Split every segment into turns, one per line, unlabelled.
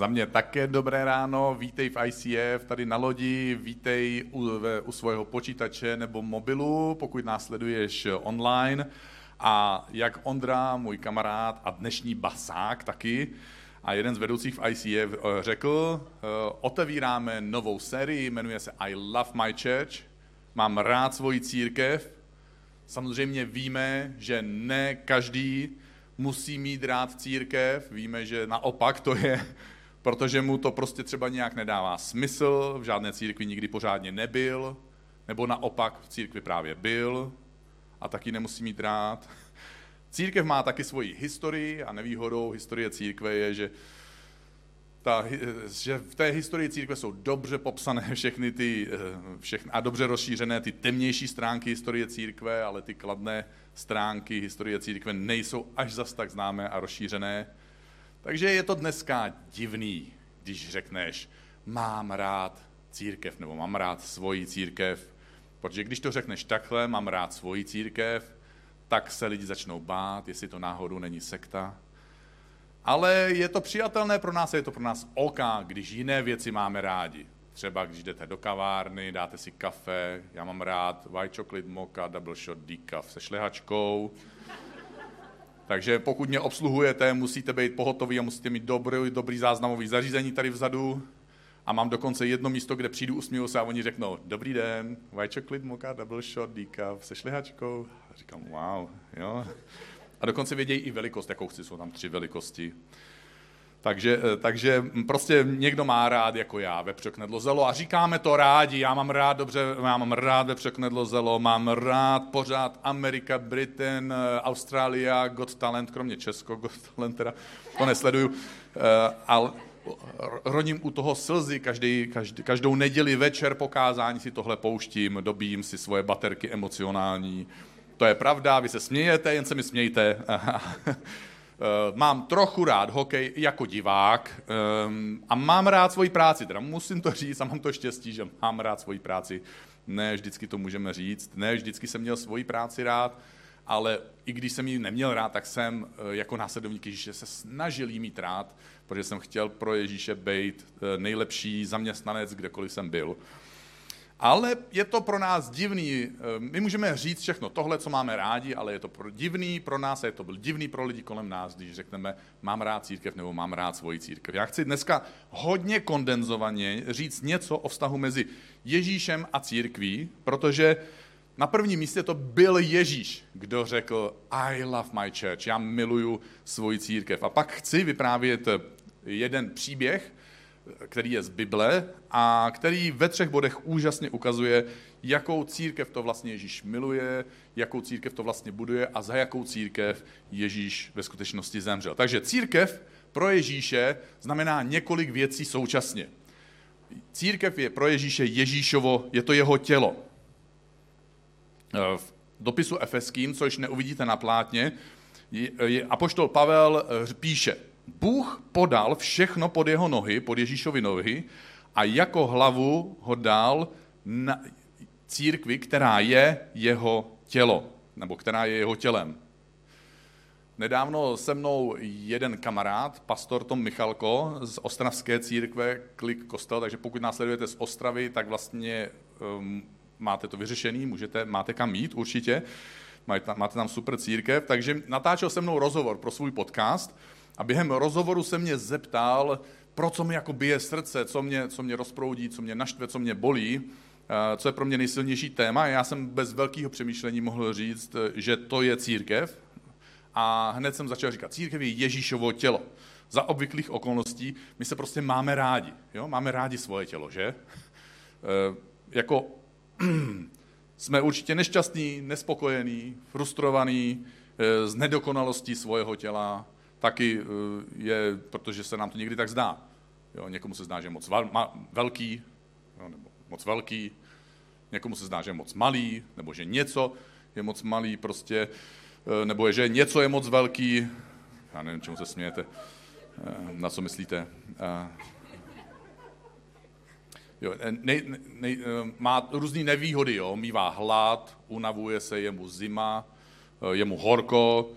Za mě také dobré ráno, vítej v ICF, tady na lodi, vítej u, u svého počítače nebo mobilu, pokud nás sleduješ online. A jak Ondra, můj kamarád a dnešní basák taky, a jeden z vedoucích v ICF eh, řekl, eh, otevíráme novou sérii, jmenuje se I Love My Church, mám rád svoji církev. Samozřejmě víme, že ne každý musí mít rád církev, víme, že naopak to je protože mu to prostě třeba nějak nedává smysl, v žádné církvi nikdy pořádně nebyl, nebo naopak v církvi právě byl a taky nemusí mít rád. Církev má taky svoji historii a nevýhodou historie církve je, že, ta, že v té historii církve jsou dobře popsané všechny ty, všechny, a dobře rozšířené ty temnější stránky historie církve, ale ty kladné stránky historie církve nejsou až zas tak známé a rozšířené. Takže je to dneska divný, když řekneš, mám rád církev, nebo mám rád svoji církev, protože když to řekneš takhle, mám rád svoji církev, tak se lidi začnou bát, jestli to náhodou není sekta. Ale je to přijatelné pro nás, je to pro nás OK, když jiné věci máme rádi. Třeba když jdete do kavárny, dáte si kafe, já mám rád white chocolate mocha, double shot decaf se šlehačkou, takže pokud mě obsluhujete, musíte být pohotoví a musíte mít dobrý, dobrý záznamový zařízení tady vzadu. A mám dokonce jedno místo, kde přijdu, usměju se a oni řeknou, dobrý den, white chocolate mocha, double shot, decaf se šlehačkou. A říkám, wow, jo. A dokonce vědějí i velikost, jakou chci, jsou tam tři velikosti. Takže, eh, takže prostě někdo má rád jako já vepřok nedlozelo a říkáme to rádi. Já mám rád dobře, já mám rád vepřok nedlozelo, mám rád pořád Amerika, Britain, eh, Austrália, Got Talent, kromě Česko, Got Talent teda, to nesleduju, eh, ale roním u toho slzy, každý, každý, každou neděli večer pokázání si tohle pouštím, dobím si svoje baterky emocionální. To je pravda, vy se smějete, jen se mi smějte. Eh, mám trochu rád hokej jako divák ehm, a mám rád svoji práci, teda musím to říct a mám to štěstí, že mám rád svoji práci. Ne vždycky to můžeme říct, ne vždycky jsem měl svoji práci rád, ale i když jsem ji neměl rád, tak jsem eh, jako následovník Ježíše se snažil jí mít rád, protože jsem chtěl pro Ježíše být eh, nejlepší zaměstnanec, kdekoliv jsem byl. Ale je to pro nás divný. Eh, my můžeme říct všechno tohle, co máme rádi, ale je to pro divný pro nás a je to byl divný pro lidi kolem nás, když řekneme, mám rád církev nebo mám rád svoji církev. Já chci dneska hodně kondenzovaně říct něco o vztahu mezi Ježíšem a církví, protože na prvním místě to byl Ježíš, kdo řekl I love my church, já miluju svoji církev. A pak chci vyprávět jeden příběh, který je z Bible a který ve třech bodech úžasně ukazuje, jakou církev to vlastně Ježíš miluje, jakou církev to vlastně buduje a za jakou církev Ježíš ve skutečnosti zemřel. Takže církev pro Ježíše znamená několik věcí současně. Církev je pro Ježíše Ježíšovo, je to jeho tělo. V dopisu efeským, což neuvidíte na plátně, apoštol Pavel píše, Bůh podal všechno pod jeho nohy, pod Ježíšovi nohy a jako hlavu ho dal na církvi, která je jeho tělo, nebo která je jeho tělem. Nedávno se mnou jeden kamarád, pastor Tom Michalko z Ostravské církve Klik Kostel, takže pokud následujete z Ostravy, tak vlastně um, máte to vyřešený, můžete, máte kam jít určitě, máte tam, máte tam super církev, takže natáčel se mnou rozhovor pro svůj podcast a během rozhovoru se mě zeptal, pro co mi jako bije srdce, co mě, co mě rozproudí, co mě naštve, co mě bolí, eh, co je pro mě nejsilnější téma. Já jsem bez velkého přemýšlení mohl říct, že to je církev. A hned jsem začal říkat, církev je Ježíšovo tělo. Za obvyklých okolností my se prostě máme rádi. Jo? Máme rádi svoje tělo, že? E, jako jsme určitě nešťastní, nespokojení, frustrovaní e, z nedokonalostí svého těla, taky eh, je, protože se nám to někdy tak zdá. Jo, někomu se zdá, že je moc velký, jo, nebo moc velký, někomu se zdá, že je moc malý, nebo že něco je moc malý prostě, eh, nebo je, že něco je moc velký, já nevím, čemu se smějete, eh, na co myslíte. Jo, ne, ne, ne, má různé nevýhody, jo, mývá hlad, unavuje se, je mu zima, je mu horko,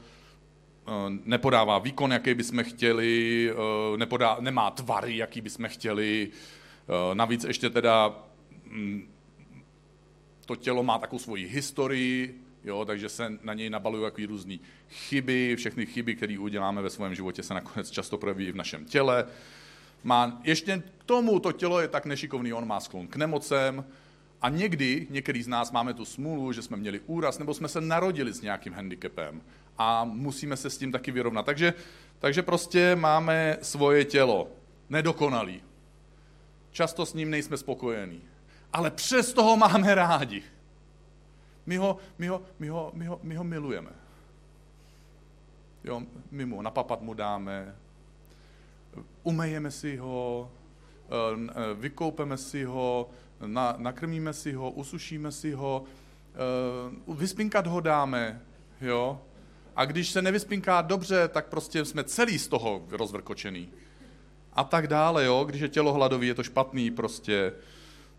nepodává výkon, jaký bychom chtěli, nepodá, nemá tvary, jaký bychom chtěli. Navíc ještě teda mm, to tělo má takovou svoji historii, jo, takže se na něj nabalují jaký různé chyby, všechny chyby, které uděláme ve svém životě, se nakonec často projeví v našem těle. Má, ještě k tomu to tělo je tak nešikovný, on má sklon k nemocem a někdy, některý z nás máme tu smůlu, že jsme měli úraz nebo jsme se narodili s nějakým handicapem a musíme se s tím taky vyrovnat. Takže, takže prostě máme svoje tělo, nedokonalý. Často s ním nejsme spokojení. Ale přesto ho máme rádi. My ho, my ho, my ho, my ho, my ho milujeme. Jo, my mu napapat mu dáme, umejeme si ho, eh, vykoupeme si ho, na, nakrmíme si ho, usušíme si ho, eh, vyspinkat ho dáme, jo. A když se nevyspinká dobře, tak prostě jsme celý z toho rozvrkočený. A tak dále, jo. Když je tělo hladový, je to špatný prostě.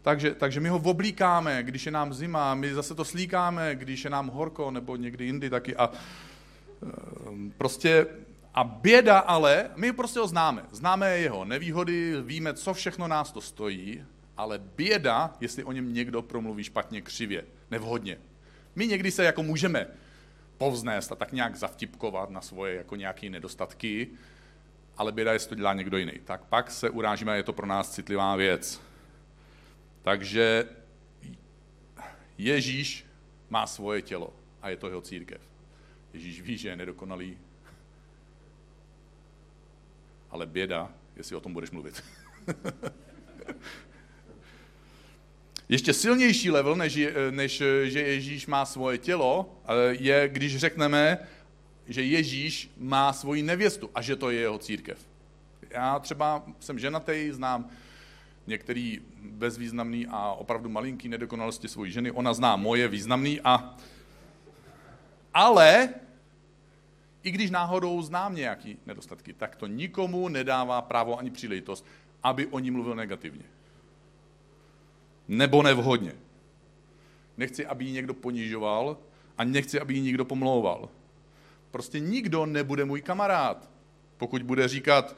Takže, takže my ho oblíkáme, když je nám zima, my zase to slíkáme, když je nám horko, nebo někdy jindy taky. A ehm, prostě a běda ale, my prostě ho známe. Známe jeho nevýhody, víme, co všechno nás to stojí, ale běda, jestli o něm někdo promluví špatně, křivě, nevhodně. My někdy se jako můžeme povznést a tak nějak zavtipkovat na svoje jako nějaké nedostatky, ale běda, jestli to dělá někdo jiný. Tak pak se urážíme a je to pro nás citlivá věc. Takže Ježíš má svoje tělo a je to jeho církev. Ježíš ví, že je nedokonalý, ale běda, jestli o tom budeš mluvit. Ještě silnější level, než, než že Ježíš má svoje tělo, je, když řekneme, že Ježíš má svoji nevěstu a že to je jeho církev. Já třeba jsem ženatý, znám některý bezvýznamný a opravdu malinký nedokonalosti svojí ženy. Ona zná moje významný a... Ale i když náhodou znám nějaký nedostatky, tak to nikomu nedává právo ani příležitost, aby o ní mluvil negativně. Nebo nevhodně. Nechci, aby ji někdo ponižoval a nechci, aby ji někdo pomlouval. Prostě nikdo nebude můj kamarád, pokud bude říkat,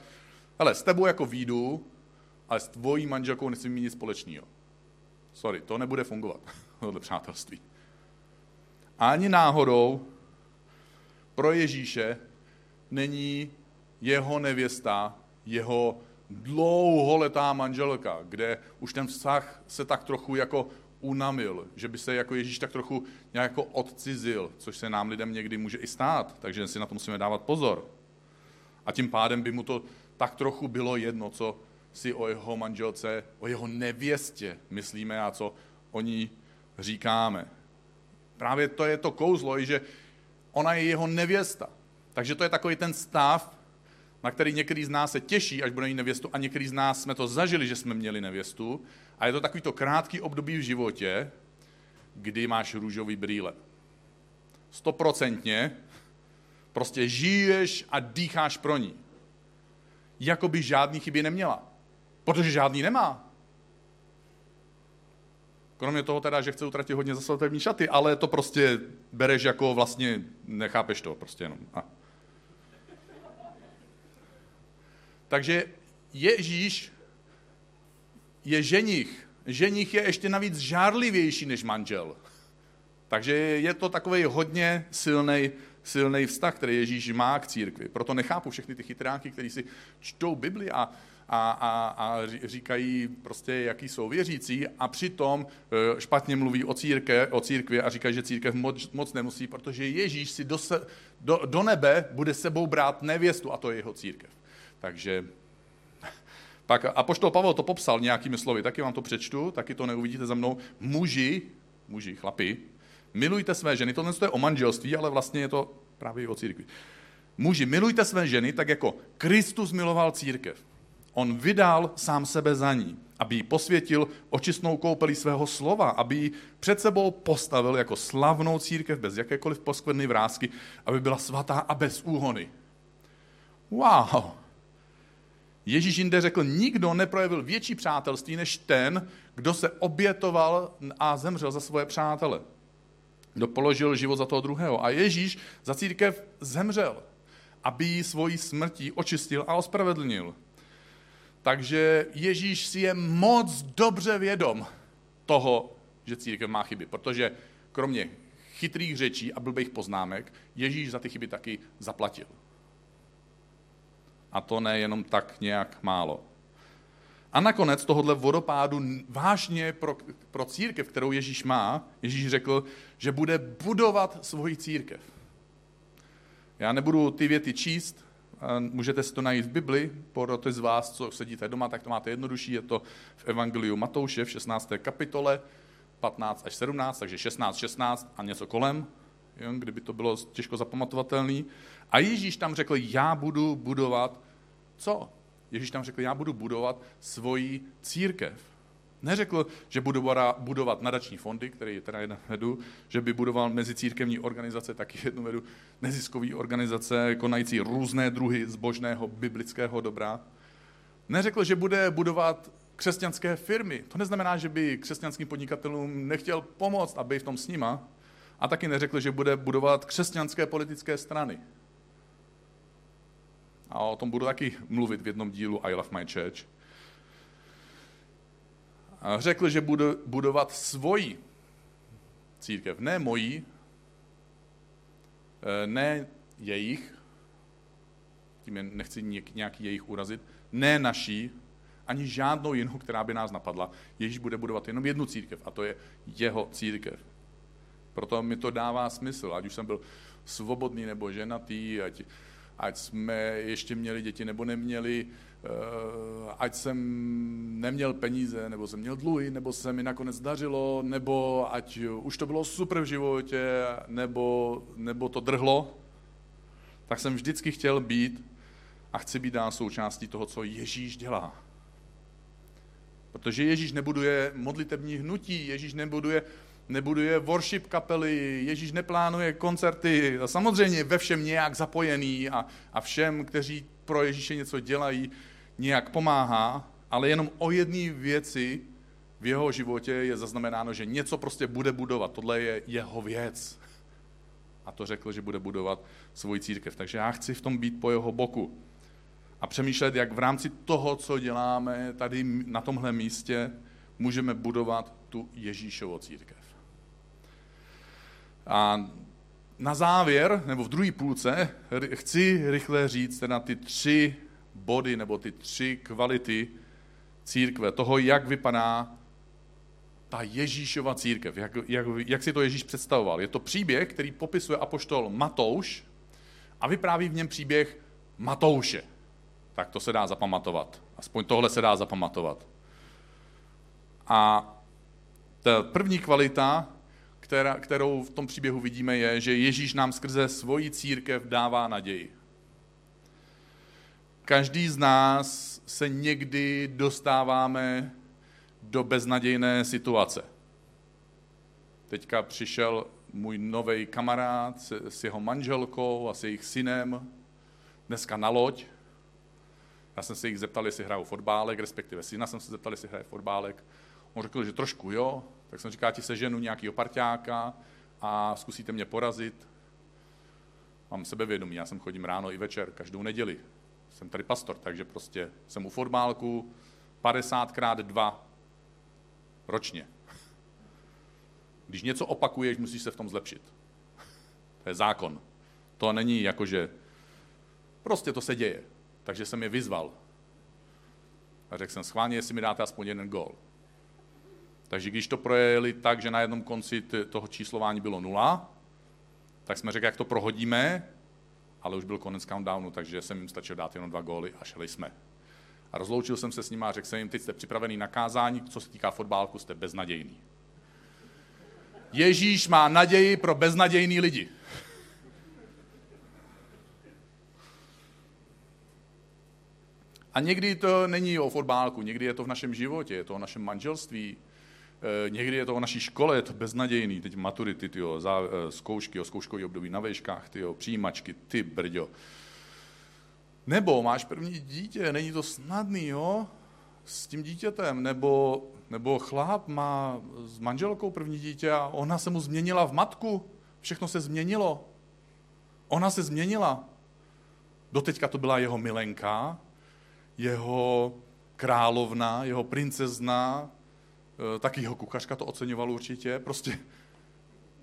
ale s tebou jako výjdu, ale s tvojí manželkou nesmí mít nic společného. Sorry, to nebude fungovat, tohle přátelství. Ani náhodou pro Ježíše není jeho nevěsta, jeho dlouholetá manželka, kde už ten vztah se tak trochu jako unamil, že by se jako Ježíš tak trochu nějak jako odcizil, což se nám lidem někdy může i stát, takže si na to musíme dávat pozor. A tím pádem by mu to tak trochu bylo jedno, co si o jeho manželce, o jeho nevěstě myslíme a co o ní říkáme. Právě to je to kouzlo, že ona je jeho nevěsta. Takže to je takový ten stav, na který některý z nás se těší, až bude mít nevěstu, a některý z nás jsme to zažili, že jsme měli nevěstu. A je to takový to krátký období v životě, kdy máš růžový brýle. Stoprocentně prostě žiješ a dýcháš pro ní. Jako by žádný chyby neměla. Protože žádný nemá. Kromě toho teda, že chce utratit hodně za šaty, ale to prostě bereš jako vlastně, nechápeš to prostě jenom. A. Takže Ježíš je ženich. Ženich je ještě navíc žárlivější než manžel. Takže je to takový hodně silný silný vztah, který Ježíš má k církvi. Proto nechápu všechny ty chytráky, kteří si čtou Bibli a, a, a, a říkají prostě, jaký jsou věřící a přitom e, špatně mluví o, círke, o církvi a říkají, že církev moc, moc nemusí, protože Ježíš si do, se, do, do nebe bude sebou brát nevěstu a to je jeho církev. Takže pak Apoštol Pavel to popsal nějakými slovy, taky vám to přečtu, taky to neuvidíte za mnou. Muži, muži, chlapi, milujte své ženy. Tohle je o manželství, ale vlastně je to právě i o církvi. Muži, milujte své ženy tak, jako Kristus miloval církev. On vydal sám sebe za ní, aby ji posvětil očistnou koupelí svého slova, aby ji před sebou postavil jako slavnou církev bez jakékoliv poskvrny vrázky, aby byla svatá a bez úhony. Wow! Ježíš jinde řekl, nikdo neprojevil větší přátelství než ten, kdo se obětoval a zemřel za svoje přátele. Kdo položil život za toho druhého. A Ježíš za církev zemřel. aby ji svojí smrtí očistil a ospravedlnil. Takže Ježíš si je moc dobře vědom toho, že církev má chyby, protože kromě chytrých řečí a blbých poznámek, Ježíš za ty chyby taky zaplatil. A to nejenom tak nějak málo. A nakonec tohohle vodopádu vážně pro, pro církev, kterou Ježíš má, Ježíš řekl, že bude budovat svoji církev. Já nebudu ty věty číst, můžete si to najít v Bibli, pro ty z vás, co sedíte doma, tak to máte jednodušší, je to v Evangeliu Matouše v 16. kapitole, 15 až 17, takže 16, 16 a něco kolem, jo, kdyby to bylo těžko zapamatovatelný. A Ježíš tam řekl, já budu budovat co? Ježíš tam řekl, já budu budovat svoji církev. Neřekl, že budu budovat nadační fondy, které teda jeden vedu, že by budoval mezi církevní organizace, taky jednu vedu, neziskové organizace, konající různé druhy zbožného biblického dobra. Neřekl, že bude budovat křesťanské firmy. To neznamená, že by křesťanským podnikatelům nechtěl pomoct, aby v tom s nima. A taky neřekl, že bude budovat křesťanské politické strany. A o tom budu taky mluvit v jednom dílu I Love My Church. A řekl, že bude budovat svoji církev, ne mojí, eh, ne jejich, tím nechci nějaký jejich urazit, ne naší, ani žádnou jinou, která by nás napadla. Ježíš bude budovat jenom jednu církev a to je jeho církev. Proto mi to dává smysl, ať už jsem byl svobodný nebo ženatý, ať, ať jsme ještě měli děti nebo neměli, eh, ať jsem neměl peníze, nebo jsem měl dluhy, nebo se mi nakonec dařilo, nebo ať už to bylo super v životě, nebo, nebo to drhlo, tak jsem vždycky chtěl být a chci být dál součástí toho, co Ježíš dělá. Protože Ježíš nebuduje modlitební hnutí, Ježíš nebuduje, nebuduje worship kapely, Ježíš neplánuje koncerty, samozřejmě ve všem nějak zapojený a, a všem, kteří pro Ježíše něco dělají, nějak pomáhá, ale jenom o jedné věci v jeho životě je zaznamenáno, že něco prostě bude budovat. Tohle je jeho věc. A to řekl, že bude budovat svoji církev. Takže já chci v tom být po jeho boku a přemýšlet, jak v rámci toho, co děláme tady na tomhle místě, můžeme budovat tu Ježíšovo církev. A na závěr, nebo v druhé půlce, chci rychle říct teda ty tři body nebo ty tři kvality církve, toho, jak vypadá ta Ježíšova církev, jak, jak, jak si to Ježíš představoval. Je to příběh, který popisuje apoštol Matouš a vypráví v něm příběh Matouše tak to se dá zapamatovat. Aspoň tohle se dá zapamatovat. A ta první kvalita, která, kterou v tom příběhu vidíme, je, že Ježíš nám skrze svoji církev dává naději. Každý z nás se někdy dostáváme do beznadějné situace. Teďka přišel můj nový kamarád s, s jeho manželkou a s jejich synem dneska na loď já jsem se jich zeptal, jestli hrajou fotbálek, respektive syna jsem se zeptal, jestli hraje fotbálek. On řekl, že trošku jo, tak jsem říkal, ti seženu nějaký parťáka a zkusíte mě porazit. Mám sebevědomí, já jsem chodím ráno i večer, každou neděli. Jsem tady pastor, takže prostě jsem u fotbálku 50 krát 2 ročně. Když něco opakuješ, musíš se v tom zlepšit. To je zákon. To není jako, že prostě to se děje. Takže jsem je vyzval. A řekl jsem, schválně, jestli mi dáte aspoň jeden gol. Takže když to projeli tak, že na jednom konci toho číslování bylo nula, tak jsme řekli, jak to prohodíme, ale už byl konec countdownu, takže jsem jim stačil dát jenom dva góly a šli jsme. A rozloučil jsem se s nimi a řekl jsem jim, teď jste připravený na kázání, co se týká fotbálku, jste beznadějný. Ježíš má naději pro beznadějný lidi. A někdy to není o fotbálku, někdy je to v našem životě, je to o našem manželství, někdy je to o naší škole, je to beznadějný, teď maturity, tyjo, za, eh, zkoušky, o zkouškový období na vejškách, tyjo, přijímačky, ty brďo. Nebo máš první dítě, není to snadný, jo, s tím dítětem, nebo, nebo chlap má s manželkou první dítě a ona se mu změnila v matku, všechno se změnilo. Ona se změnila. Doteďka to byla jeho milenka, jeho královna, jeho princezna, eh, taky jeho kuchařka to oceňoval určitě, prostě.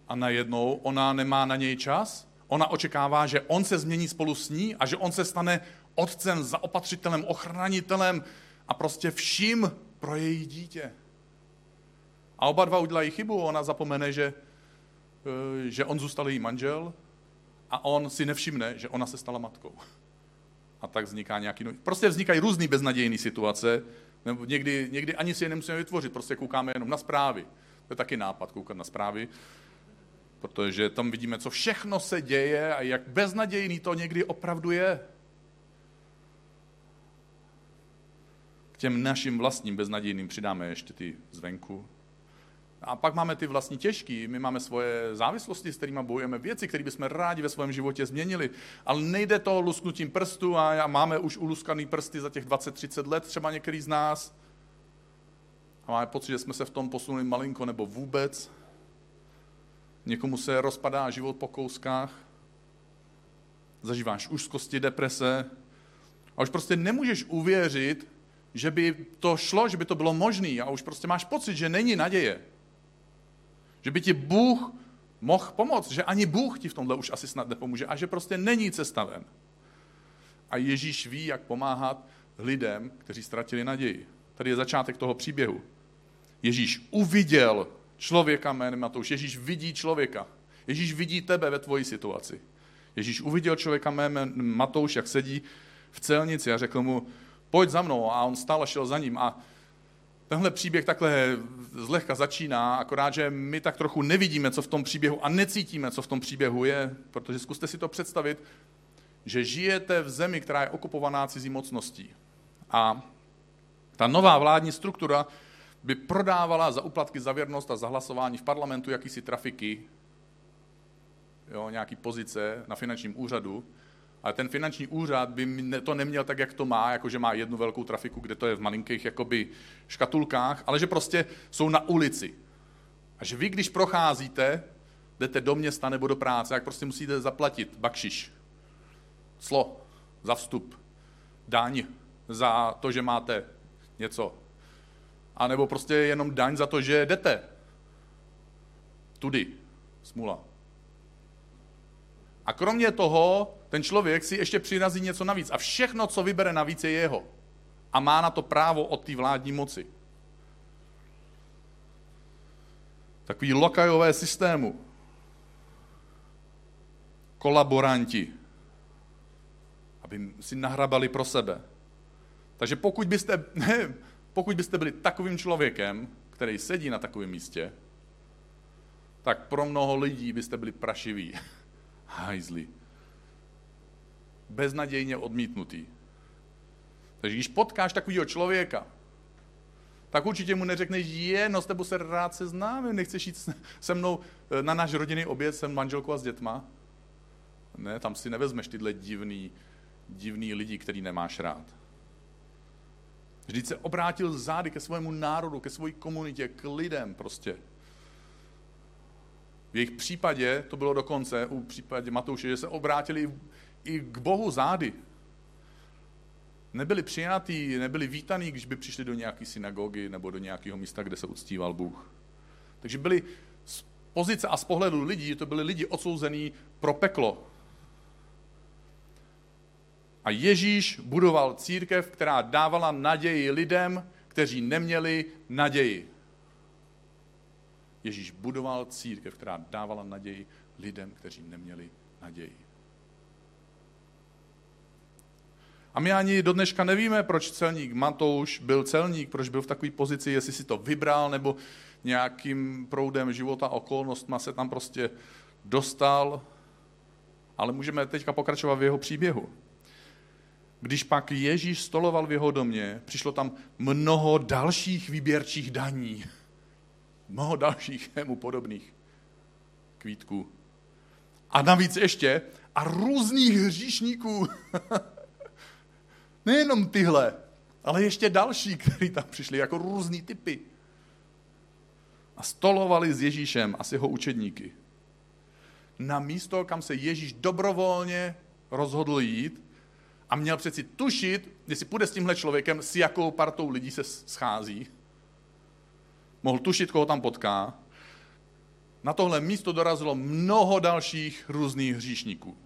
A najednou ona nemá na něj čas, ona očekává, že on se změní spolu s ní a že on se stane otcem, zaopatřitelem, ochranitelem a prostě vším pro její dítě. A oba dva udělají chybu, ona zapomene, že, eh, že on zůstal její manžel a on si nevšimne, že ona se stala matkou. A tak vzniká nějaký... Prostě vznikají různé beznadějné situace, nebo někdy, někdy ani si je nemusíme vytvořit, prostě koukáme jenom na zprávy. To je taky nápad, koukat na zprávy, protože tam vidíme, co všechno se děje a jak beznadějný to někdy opravdu je. K těm našim vlastním beznadějným přidáme ještě ty zvenku, a pak máme ty vlastní těžký, my máme svoje závislosti, s kterými bojujeme, věci, které bychom rádi ve svém životě změnili, ale nejde to lusknutím prstu a máme už uluskaný prsty za těch 20-30 let, třeba některý z nás. A máme pocit, že jsme se v tom posunuli malinko nebo vůbec. Někomu se rozpadá život po kouskách, zažíváš úzkosti, deprese a už prostě nemůžeš uvěřit, že by to šlo, že by to bylo možné a už prostě máš pocit, že není naděje. Že by ti Bůh mohl pomoct, že ani Bůh ti v tomhle už asi snad nepomůže a že prostě není cesta ven. A Ježíš ví, jak pomáhat lidem, kteří ztratili naději. Tady je začátek toho příběhu. Ježíš uviděl člověka jménem Matouš. Ježíš vidí člověka. Ježíš vidí tebe ve tvoji situaci. Ježíš uviděl člověka jménem Matouš, jak sedí v celnici a řekl mu, pojď za mnou. A on stále šel za ním. A tenhle příběh takhle zlehka začíná, akorát, že my tak trochu nevidíme, co v tom příběhu a necítíme, co v tom příběhu je, protože zkuste si to představit, že žijete v zemi, která je okupovaná cizí mocností. A ta nová vládní struktura by prodávala za uplatky za věrnost a za hlasování v parlamentu jakýsi trafiky, jo, nějaký pozice na finančním úřadu, ale ten finanční úřad by to neměl tak, jak to má, jako že má jednu velkou trafiku, kde to je v malinkých jakoby škatulkách, ale že prostě jsou na ulici. A že vy, když procházíte, jdete do města nebo do práce, jak prostě musíte zaplatit bakšiš, slo za vstup, daň za to, že máte něco. A nebo prostě jenom daň za to, že jdete. Tudy. Smula. A kromě toho ten člověk si ještě přirazí něco navíc. A všechno, co vybere navíc, je jeho. A má na to právo od té vládní moci. Takový lokajové systému. Kolaboranti. Aby si nahrabali pro sebe. Takže pokud byste, ne, pokud byste byli takovým člověkem, který sedí na takovém místě, tak pro mnoho lidí byste byli prašiví. Hajzli beznadějně odmítnutý. Takže když potkáš takového člověka, tak určitě mu neřekneš, je, no s tebou se rád seznámím, nechceš jít se mnou eh, na náš rodinný oběd, jsem manželku a s dětma. Ne, tam si nevezmeš tyhle divný, divný lidi, který nemáš rád. Vždyť se obrátil zády ke svému národu, ke své komunitě, k lidem prostě. V jejich případě, to bylo dokonce, u případě Matouše, že se obrátili i k Bohu zády. Nebyli přijatí, nebyli vítaní, když by přišli do nějaké synagogy nebo do nějakého místa, kde se uctíval Bůh. Takže byli z pozice a z pohledu lidí, to byli lidi odsouzení pro peklo. A Ježíš budoval církev, která dávala naději lidem, kteří neměli naději. Ježíš budoval církev, která dávala naději lidem, kteří neměli naději. A my ani do dneška nevíme, proč celník Matouš byl celník, proč byl v takové pozici, jestli si to vybral, nebo nějakým proudem života, okolnostma se tam prostě dostal. Ale můžeme teďka pokračovat v jeho příběhu. Když pak Ježíš stoloval v jeho domě, přišlo tam mnoho dalších výběrčích daní. Mnoho dalších mu podobných kvítků. A navíc ještě a různých hříšníků. Nejenom tyhle, ale ještě další, kteří tam přišli, jako různý typy. A stolovali s Ježíšem a s jeho učedníky. Na místo, kam se Ježíš dobrovolně rozhodl jít, A měl přeci tušit, jestli půjde s tímhle člověkem, s jakou partou lidí se schází. Mohl tušit, koho tam potká. Na tohle místo dorazilo mnoho dalších různých hříšníků.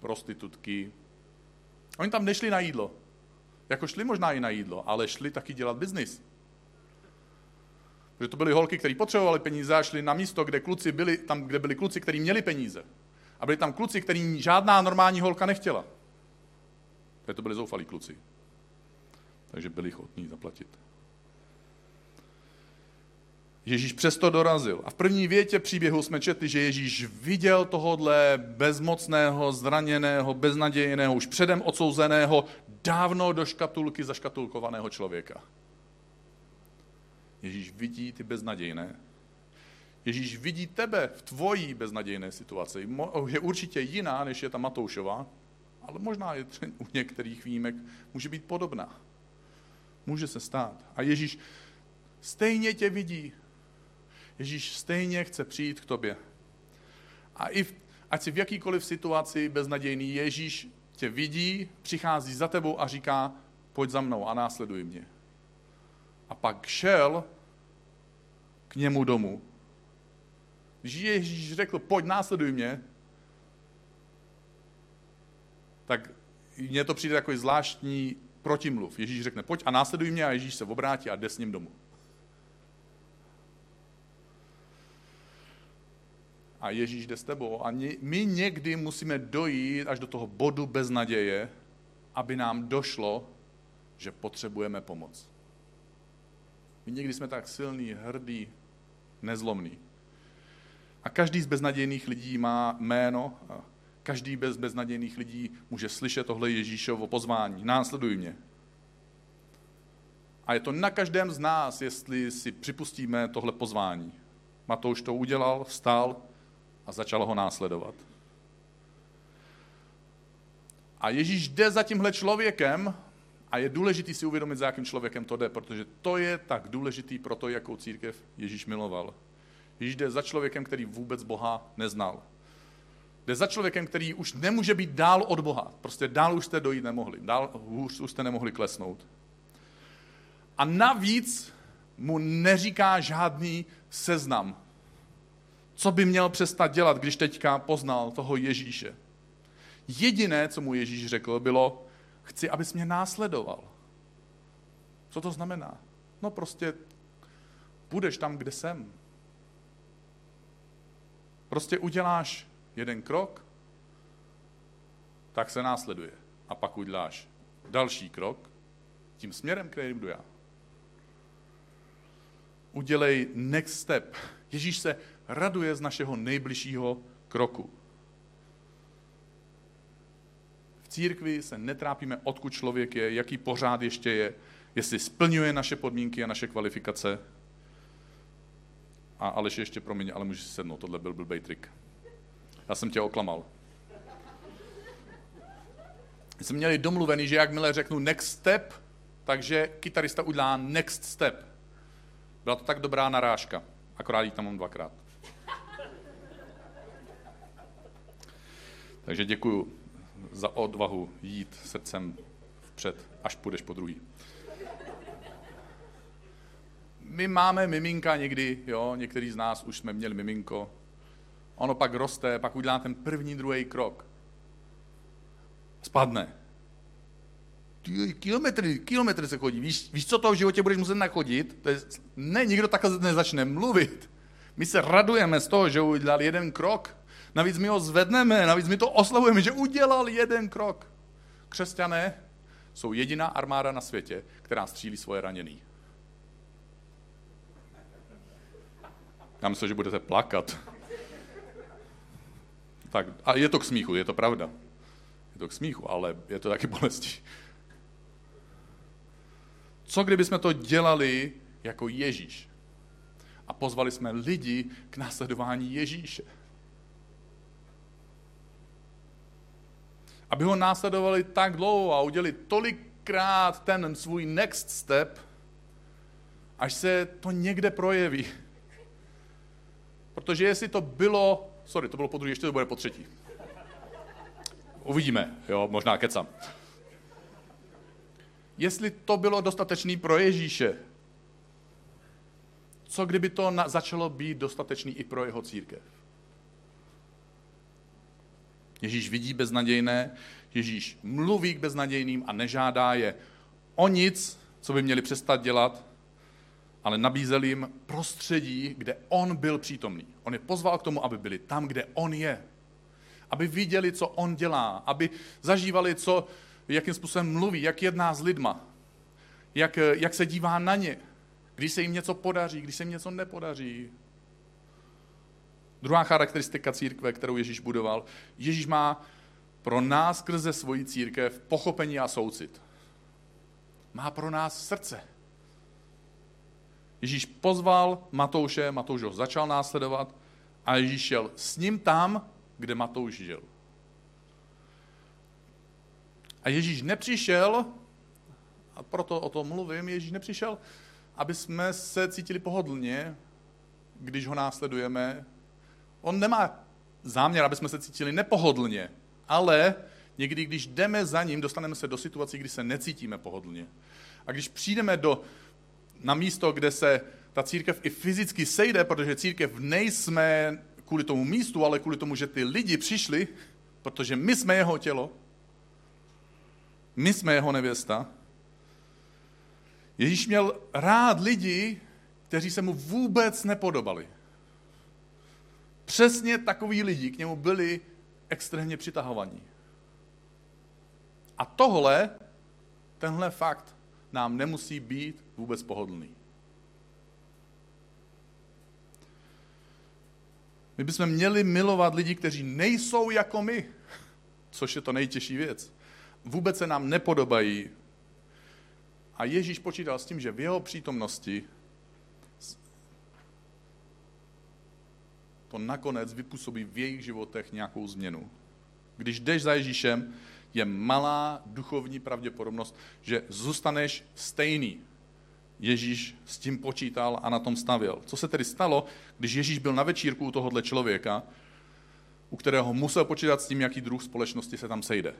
Prostitutky. Oni tam nešli na jídlo. Jako šli možná i na jídlo, ale šli taky dělat biznis. Protože to byly holky, které potřebovali peníze a šli na místo, kde kluci byli, tam, kde byli kluci, kteří měli peníze. A byli tam kluci, který žádná normální holka nechtěla. To byli zoufalí kluci. Takže byli ochotní zaplatit. Ježíš přesto dorazil. A v první větě příběhu jsme četli, že Ježíš viděl tohodle bezmocného, zraněného, beznadějného, už předem odsouzeného, dávno do škatulky zaškatulkovaného člověka. Ježíš vidí ty beznadějné. Ježíš vidí tebe v tvojí beznadějné situaci. Je určitě jiná, než je ta Matoušova, ale možná je u některých výjimek může být podobná. Může se stát. A Ježíš stejně tě vidí. Ježíš stejně chce přijít k tobě. A i v, ať si v jakýkoliv situaci beznadějný, Ježíš tě vidí, přichází za tebou a říká, pojď za mnou a následuj mě. A pak šel k němu domů. Když Ježíš řekl, pojď, následuj mě, tak mně to přijde jako zvláštní protimluv. Ježíš řekne, pojď a následuj mě a Ježíš se obrátí a jde s ním domů. A Ježíš jde s tebou. A my někdy musíme dojít až do toho bodu bez naděje, aby nám došlo, že potřebujeme pomoc. My někdy jsme tak silní, hrdí, nezlomný. A každý z beznadějných lidí má jméno, každý bez beznadějných lidí může slyšet tohle Ježíšovo pozvání. Následuj mě. A je to na každém z nás, jestli si připustíme tohle pozvání. Matouš to udělal, vstal a začal ho následovat. A Ježíš jde za tímhle člověkem a je důležité si uvědomit, za jakým člověkem to jde, protože to je tak důležitý pro to, jakou církev Ježíš miloval. Ježíš jde za člověkem, který vůbec Boha neznal. Jde za člověkem, který už nemůže být dál od Boha. Prostě dál už jste dojít nemohli. Dál hůř už jste nemohli klesnout. A navíc mu neříká žádný seznam. Co by měl přestat dělat, když teďka poznal toho Ježíše? Jediné, co mu Ježíš řekl, bylo, chci, abys mě následoval. Co to znamená? No prostě budeš tam, kde jsem. Prostě uděláš jeden krok, tak se následuje. A pak uděláš další krok tím směrem, kterým jdu já. Udělej next step. Ježíš se raduje z našeho nejbližšího kroku. V církvi se netrápíme, odkud člověk je, jaký pořád ještě je, jestli splňuje naše podmínky a naše kvalifikace. A Aleš ještě promiň, ale můžeš sednout, tohle byl blbej trik. Já jsem tě oklamal. My jsme měli domluvený, že jakmile řeknu next step, takže kytarista udělá next step. Byla to tak dobrá narážka, akorát ji tam mám dvakrát. Takže děkuju za odvahu jít srdcem vpřed, až půjdeš po druhý. My máme miminka někdy, jo, některý z nás už jsme měli miminko. Ono pak roste, pak udělá ten první, druhý krok. Spadne. Kilometry, kilometry se chodí. Víš, víš, co to v životě budeš muset nachodit? To je, ne, nikdo takhle nezačne mluvit. My se radujeme z toho, že udělal jeden krok. Navíc my ho zvedneme, navíc my to oslavujeme, že udělal jeden krok. Křesťané jsou jediná armáda na světě, která střílí svoje raněný. Já myslím, že budete plakat. Tak, a je to k smíchu, je to pravda. Je to k smíchu, ale je to taky bolestí. Co kdyby jsme to dělali jako Ježíš? A pozvali jsme lidi k následování Ježíše. Aby ho následovali tak dlouho a udělali tolikrát ten svůj next step, až se to někde projeví. Protože jestli to bylo, sorry, to bylo po druhé, ještě to bude po třetí. Uvidíme, jo, možná kecam. Jestli to bylo dostatečný pro Ježíše, co kdyby to na, začalo být dostatečný i pro jeho církev? Ježíš vidí beznadějné, Ježíš mluví k beznadějným a nežádá je o nic, co by měli přestat dělat, ale nabízel jim prostředí, kde on byl přítomný. On je pozval k tomu, aby byli tam, kde on je. Aby viděli, co on dělá, aby zažívali, co, jakým způsobem mluví, jak jedná s lidma, jak, jak se dívá na ně, když se jim něco podaří, když se jim něco nepodaří. Druhá charakteristika církve, kterou Ježíš budoval, Ježíš má pro nás skrze svoji církev pochopení a soucit. Má pro nás srdce. Ježíš pozval Matouše, Matouš ho začal následovat a Ježíš šel s ním tam, kde Matouš žil. A Ježíš nepřišel, a proto o tom mluvím, Ježíš nepřišel, aby jsme se cítili pohodlně, když ho následujeme. On nemá záměr, aby jsme se cítili nepohodlně, ale někdy, když jdeme za ním, dostaneme se do situací, kdy se necítíme pohodlně. A když přijdeme do, na místo, kde se ta církev i fyzicky sejde, protože církev nejsme kvůli tomu místu, ale kvůli tomu, že ty lidi přišli, protože my jsme jeho tělo, my jsme jeho nevěsta. Ježíš měl rád lidi, kteří se mu vůbec nepodobali. Přesně takový lidi k němu byli extrémně přitahovaní. A tohle, tenhle fakt, nám nemusí být vůbec pohodlný. My bychom měli milovat lidi, kteří nejsou jako my, což je to nejtěžší věc. Vůbec se nám nepodobají. A Ježíš počítal s tím, že v jeho přítomnosti to nakonec vypůsobí v jejich životech nějakou změnu. Když jdeš za Ježíšem, je malá duchovní pravděpodobnost, že zůstaneš stejný. Ježíš s tím počítal a na tom stavěl. Co se tedy stalo, když Ježíš byl na večírku u tohohle člověka, u kterého musel počítat s tím, jaký druh společnosti se tam sejde?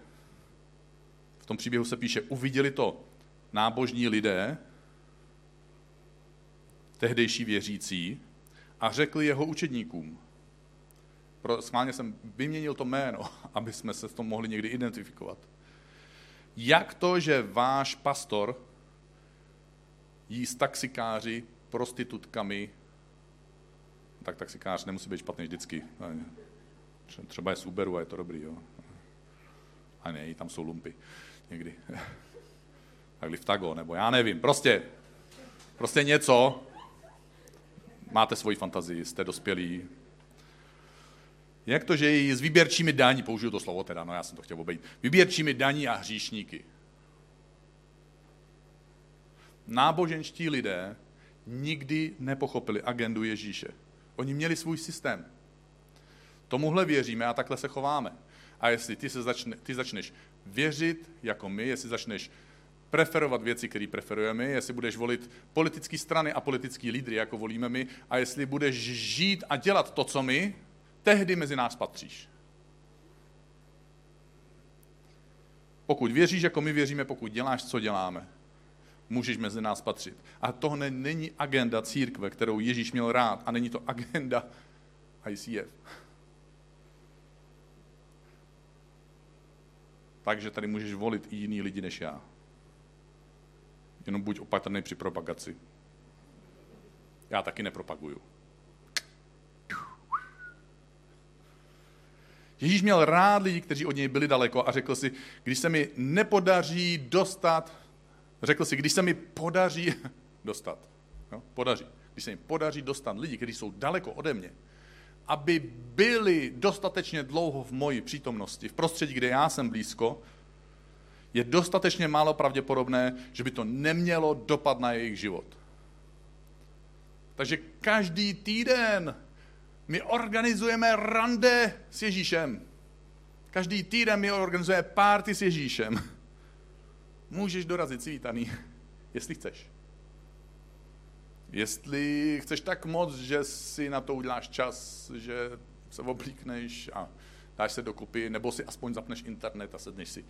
V tom příběhu se píše, uviděli to nábožní lidé, tehdejší věřící, a řekli jeho učedníkům. Pro, schválně jsem vyměnil to jméno, aby jsme se s tom mohli někdy identifikovat. Jak to, že váš pastor jí s taxikáři, prostitutkami, tak taxikář nemusí být špatný vždycky. Třeba je z Uberu a je to dobrý, jo. A ne, tam jsou lumpy někdy. Tak Liftago, nebo já nevím, prostě, prostě něco, máte svoji fantazii, jste dospělí. Jak to, že i s výběrčími daní, použiju to slovo teda, no já jsem to chtěl obejít, výběrčími daní a hříšníky. Náboženští lidé nikdy nepochopili agendu Ježíše. Oni měli svůj systém. Tomuhle věříme a takhle se chováme. A jestli ty, se začne, ty začneš věřit jako my, jestli začneš preferovat věci, které preferujeme, jestli budeš volit politické strany a politické lídry, jako volíme my, a jestli budeš žít a dělat to, co my, tehdy mezi nás patříš. Pokud věříš, jako my věříme, pokud děláš, co děláme, můžeš mezi nás patřit. A tohle není agenda církve, kterou Ježíš měl rád, a není to agenda ICF. Takže tady můžeš volit i jiný lidi než já. Jenom buď opatrný při propagaci. Já taky nepropaguju. Ježíš měl rád lidi, kteří od něj byli daleko a řekl si, když se mi nepodaří dostat, řekl si, když se mi podaří dostat, jo, podaří, když se mi podaří dostat lidi, kteří jsou daleko ode mě, aby byli dostatečně dlouho v moji přítomnosti, v prostředí, kde já jsem blízko, je dostatečně málo pravděpodobné, že by to nemělo dopad na jejich život. Takže každý týden my organizujeme rande s Ježíšem. Každý týden my organizujeme párty s Ježíšem. Můžeš dorazit si vítaný, jestli chceš. Jestli chceš tak moc, že si na to uděláš čas, že se oblíkneš a dáš se dokupy, nebo si aspoň zapneš internet a sedneš si.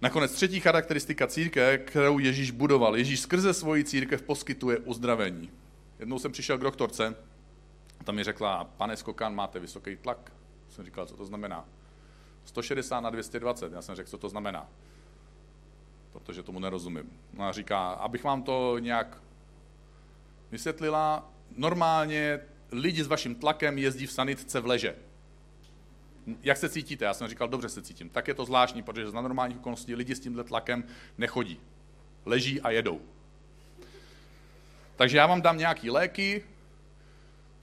Nakonec třetí charakteristika církve, kterou Ježíš budoval. Ježíš skrze svoji církev poskytuje uzdravení. Jednou jsem přišel k doktorce, tam mi řekla, pane Skokan, máte vysoký tlak. Jsem říkal, co to znamená? 160 na 220. Já jsem řekl, co to znamená. Protože tomu nerozumím. No a říká, abych vám to nějak vysvětlila, normálně lidi s vaším tlakem jezdí v sanitce v leže. Jak se cítíte? Já jsem říkal, dobře se cítím. Tak je to zvláštní, protože za normálních okolností lidi s tímhle tlakem nechodí. Leží a jedou. Takže já vám dám nějaký léky,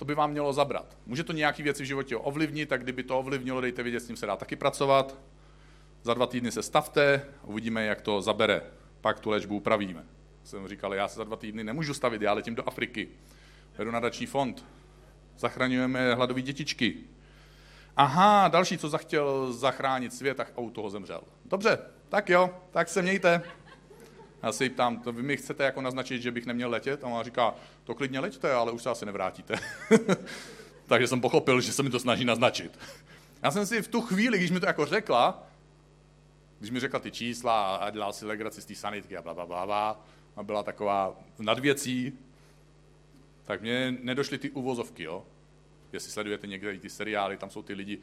to by vám mělo zabrat. Může to nějaké věci v životě ovlivnit, tak kdyby to ovlivnilo, dejte vědět, s tím se dá taky pracovat. Za dva týdny se stavte, uvidíme, jak to zabere. Pak tu léčbu upravíme. Jsem říkal, já se za dva týdny nemůžu stavit, já letím do Afriky. Vedu nadační fond. Zachraňujeme hladové dětičky. Aha, další, co zachtěl zachránit svět, tak u toho zemřel. Dobře, tak jo, tak se mějte. Já se jí ptám, to vy mi chcete jako naznačit, že bych neměl letět? A ona říká, to klidně leďte, ale už se asi nevrátíte. Takže jsem pochopil, že se mi to snaží naznačit. Já jsem si v tu chvíli, když mi to jako řekla, když mi řekla ty čísla a dělal si legraci z té sanitky a bla, bla, bla, bla, a byla taková nad věcí, tak mě nedošly ty uvozovky, jo. Jestli sledujete někde ty seriály, tam jsou ty lidi,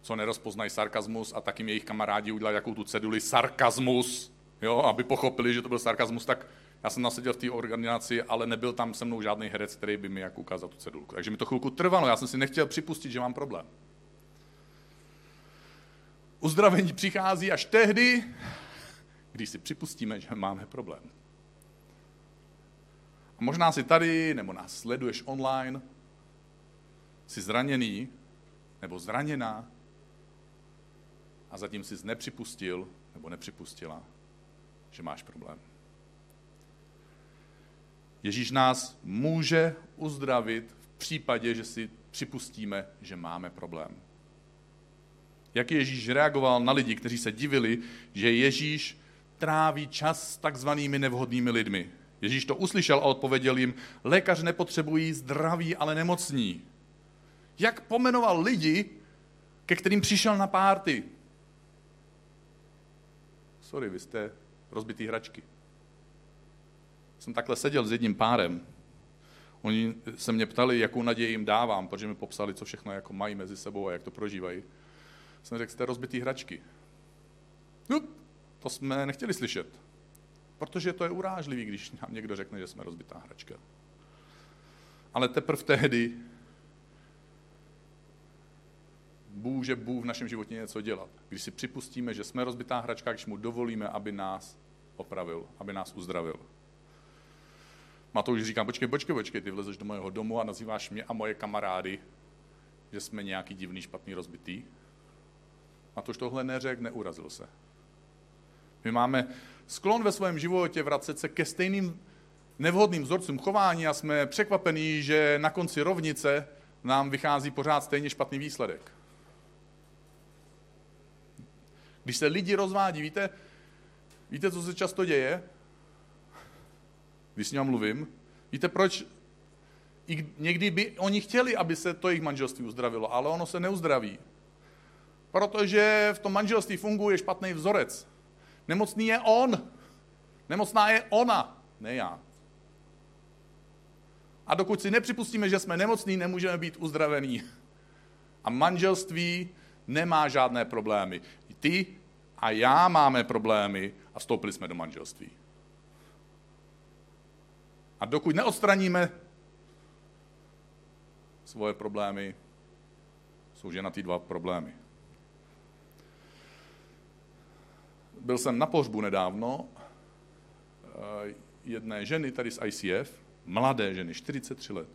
co nerozpoznají sarkazmus a taky jejich kamarádi udělali jakou tu ceduli sarkazmus, jo, aby pochopili, že to byl sarkazmus, tak já jsem naseděl v té organizaci, ale nebyl tam se mnou žádný herec, který by mi jak ukázal tu cedulku. Takže mi to chvilku trvalo, já jsem si nechtěl připustit, že mám problém. Uzdravení přichází až tehdy, když si připustíme, že máme problém. A možná si tady, nebo nás sleduješ online, jsi zraněný, nebo zraněná, a zatím jsi nepřipustil, nebo nepřipustila, že máš problém. Ježíš nás může uzdravit v případě, že si připustíme, že máme problém. Jak Ježíš reagoval na lidi, kteří se divili, že Ježíš tráví čas s takzvanými nevhodnými lidmi. Ježíš to uslyšel a odpověděl jim, lékař nepotřebují zdraví, ale nemocní. Jak pomenoval lidi, ke kterým přišel na párty. Sorry, vy jste rozbitý hračky. Jsem takhle seděl s jedním párem. Oni se mě ptali, jakou naději jim dávám, protože mi popsali, co všechno jako mají mezi sebou a jak to prožívají. Jsem řekl, jste rozbitý hračky. No, to jsme nechtěli slyšet. Protože to je urážlivý, když nám někdo řekne, že jsme rozbitá hračka. Ale teprve tehdy může Bůh v našem životě něco dělat. Když si připustíme, že jsme rozbitá hračka, když mu dovolíme, aby nás opravil, aby nás uzdravil. už říká, počkej, počkej, počkej, ty vlezeš do mého domu a nazýváš mě a moje kamarády, že jsme nějaký divný, špatný, rozbitý. už tohle neřekl, neurazil se. My máme sklon ve svém životě vracet se ke stejným nevhodným vzorcům chování a jsme překvapení, že na konci rovnice nám vychází pořád stejně špatný výsledek. Když se lidi rozvádí, víte, víte, co se často děje? Když s ním mluvím. Víte, proč i někdy by oni chtěli, aby se to jejich manželství uzdravilo, ale ono se neuzdraví. Protože v tom manželství funguje špatný vzorec. Nemocný je on. Nemocná je ona, ne já. A dokud si nepřipustíme, že jsme nemocní, nemůžeme být uzdravení. A manželství nemá žádné problémy. Ty a já máme problémy a vstoupili jsme do manželství. A dokud neodstraníme svoje problémy, jsou ženatý dva problémy. Byl jsem na pohřbu nedávno eh, jedné ženy tady z ICF, mladé ženy, 43 let.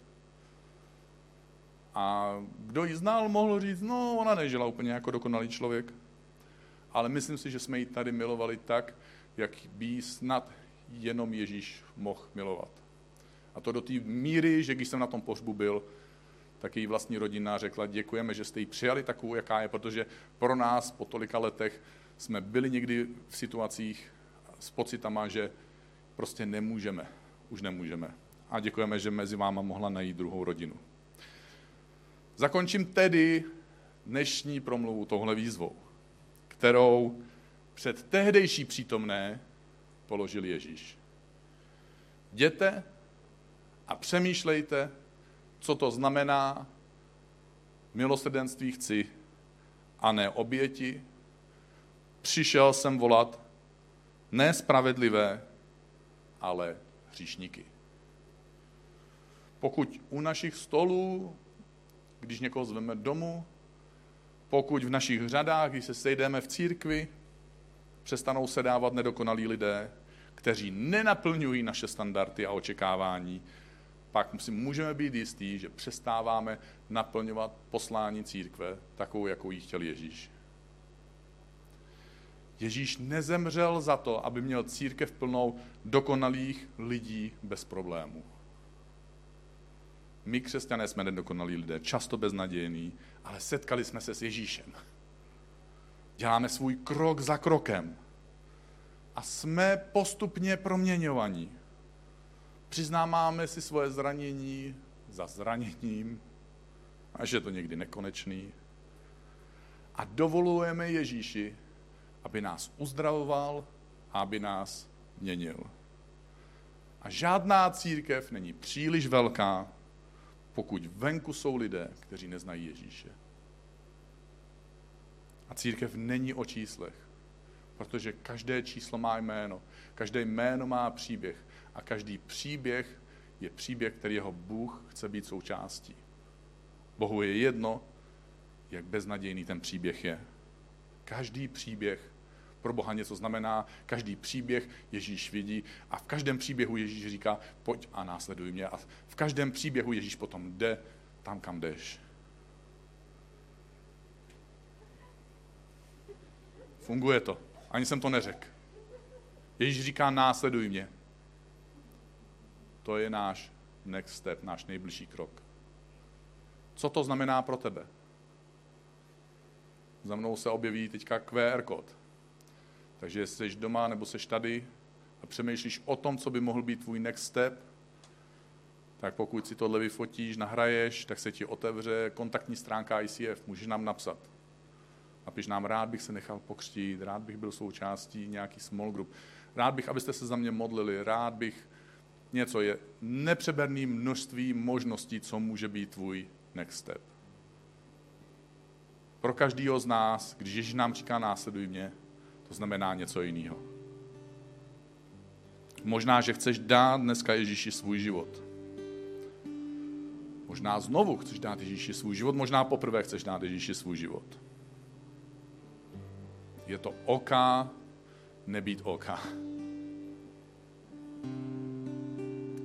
A kdo ji znal, mohl říct, no ona nežila úplně jako dokonalý člověk, ale myslím si, že jsme ji tady milovali tak, jak by snad jenom Ježíš mohl milovat. A to do té míry, že když jsem na tom pohřbu byl, tak její vlastní rodina řekla, děkujeme, že jste ji přijali takovou, jaká je, protože pro nás po tolika letech jsme byli někdy v situacích s pocitama, že prostě nemůžeme, už nemůžeme. A děkujeme, že mezi váma mohla najít druhou rodinu. Zakončím tedy dnešní promluvu tohle výzvou, kterou před tehdejší přítomné položil Ježíš. Jděte a přemýšlejte, co to znamená milosrdenství chci a ne oběti. Přišel jsem volat ne spravedlivé, ale hříšníky. Pokud u našich stolů, když někoho zveme domů, pokud v našich řadách, když se sejdeme v církvi, přestanou se dávat nedokonalí lidé, kteří nenaplňují naše standardy a očekávání, pak si můžeme být jistí, že přestáváme naplňovat poslání církve takovou, jakou ji chtěl Ježíš. Ježíš nezemřel za to, aby měl církev plnou dokonalých lidí bez problémů. My, křesťané, jsme nedokonalí lidé, často beznadějní, ale setkali jsme se s Ježíšem. Děláme svůj krok za krokem a jsme postupně proměňovaní. Přiznáváme si svoje zranění za zraněním, až je to někdy nekonečný. A dovolujeme Ježíši, aby nás uzdravoval a aby nás měnil. A žádná církev není příliš velká, pokud venku jsou lidé, kteří neznají Ježíše. A církev není o číslech, protože každé číslo má jméno, každé jméno má příběh a každý příběh je příběh, který jeho Bůh chce být součástí. Bohu je jedno, jak beznadějný ten příběh je. Každý příběh pro Boha něco znamená, každý příběh Ježíš vidí a v každém příběhu Ježíš říká, pojď a následuj mě. A v každém příběhu Ježíš potom jde tam, kam jdeš. Funguje to. Ani jsem to neřekl. Ježíš říká, následuj mě. To je náš next step, náš nejbližší krok. Co to znamená pro tebe? Za mnou se objeví teďka QR kód. Takže jestli jsi doma nebo jsi tady a přemýšlíš o tom, co by mohl být tvůj next step, tak pokud si tohle vyfotíš, nahraješ, tak se ti otevře kontaktní stránka ICF, můžeš nám napsat. Napiš nám, rád bych se nechal pokřtít, rád bych byl součástí nějaký small group, rád bych, abyste se za mě modlili, rád bych něco. Je nepřeberný množství možností, co může být tvůj next step. Pro každého z nás, když Ježíš nám říká následuj mě, to znamená něco jiného. Možná, že chceš dát dneska Ježíši svůj život. Možná znovu chceš dát Ježíši svůj život, možná poprvé chceš dát Ježíši svůj život. Je to oka, nebýt oka.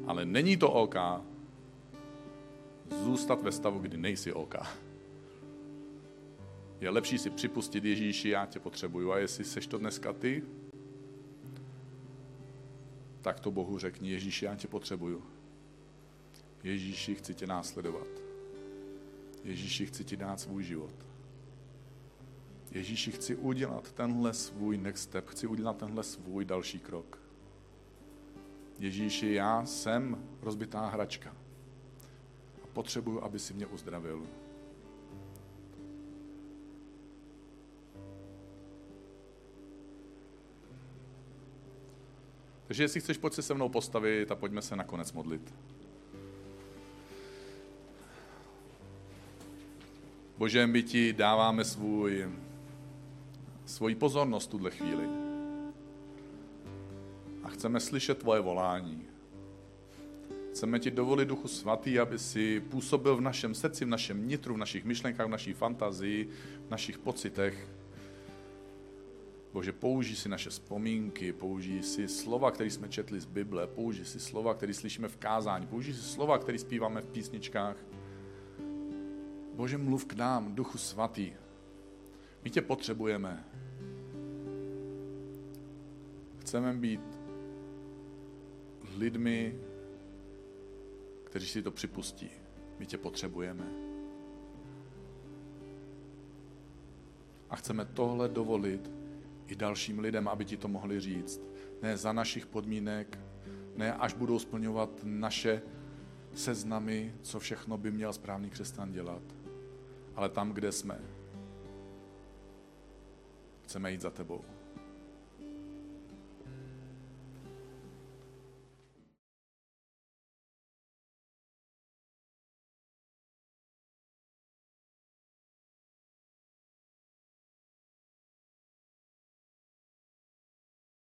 Ale není to oka, zůstat ve stavu, kdy nejsi oka. Je lepší si připustit Ježíši, já tě potřebuju. A jestli seš to dneska ty, tak to Bohu řekni, Ježíši, já tě potřebuju. Ježíši, chci tě následovat. Ježíši, chci ti dát svůj život. Ježíši, chci udělat tenhle svůj next step, chci udělat tenhle svůj další krok. Ježíši, já jsem rozbitá hračka a potřebuju, aby si mě uzdravil. Takže jestli chceš, pojď se se mnou postavit a pojďme se nakonec modlit. Bože, my ti dáváme svůj, svoji pozornost tuhle chvíli. A chceme slyšet tvoje volání. Chceme ti dovolit, Duchu Svatý, aby si působil v našem srdci, v našem nitru, v našich myšlenkách, v naší fantazii, v našich pocitech Bože, použij si naše vzpomínky, použij si slova, které jsme četli z Bible, použij si slova, které slyšíme v kázání, použij si slova, které zpíváme v písničkách. Bože, mluv k nám, Duchu Svatý. My tě potřebujeme. Chceme být lidmi, kteří si to připustí. My tě potřebujeme. A chceme tohle dovolit i dalším lidem, aby ti to mohli říct. Ne za našich podmínek, ne až budou splňovat naše seznamy, co všechno by měl správný křesťan dělat, ale tam, kde jsme. Chceme jít za tebou.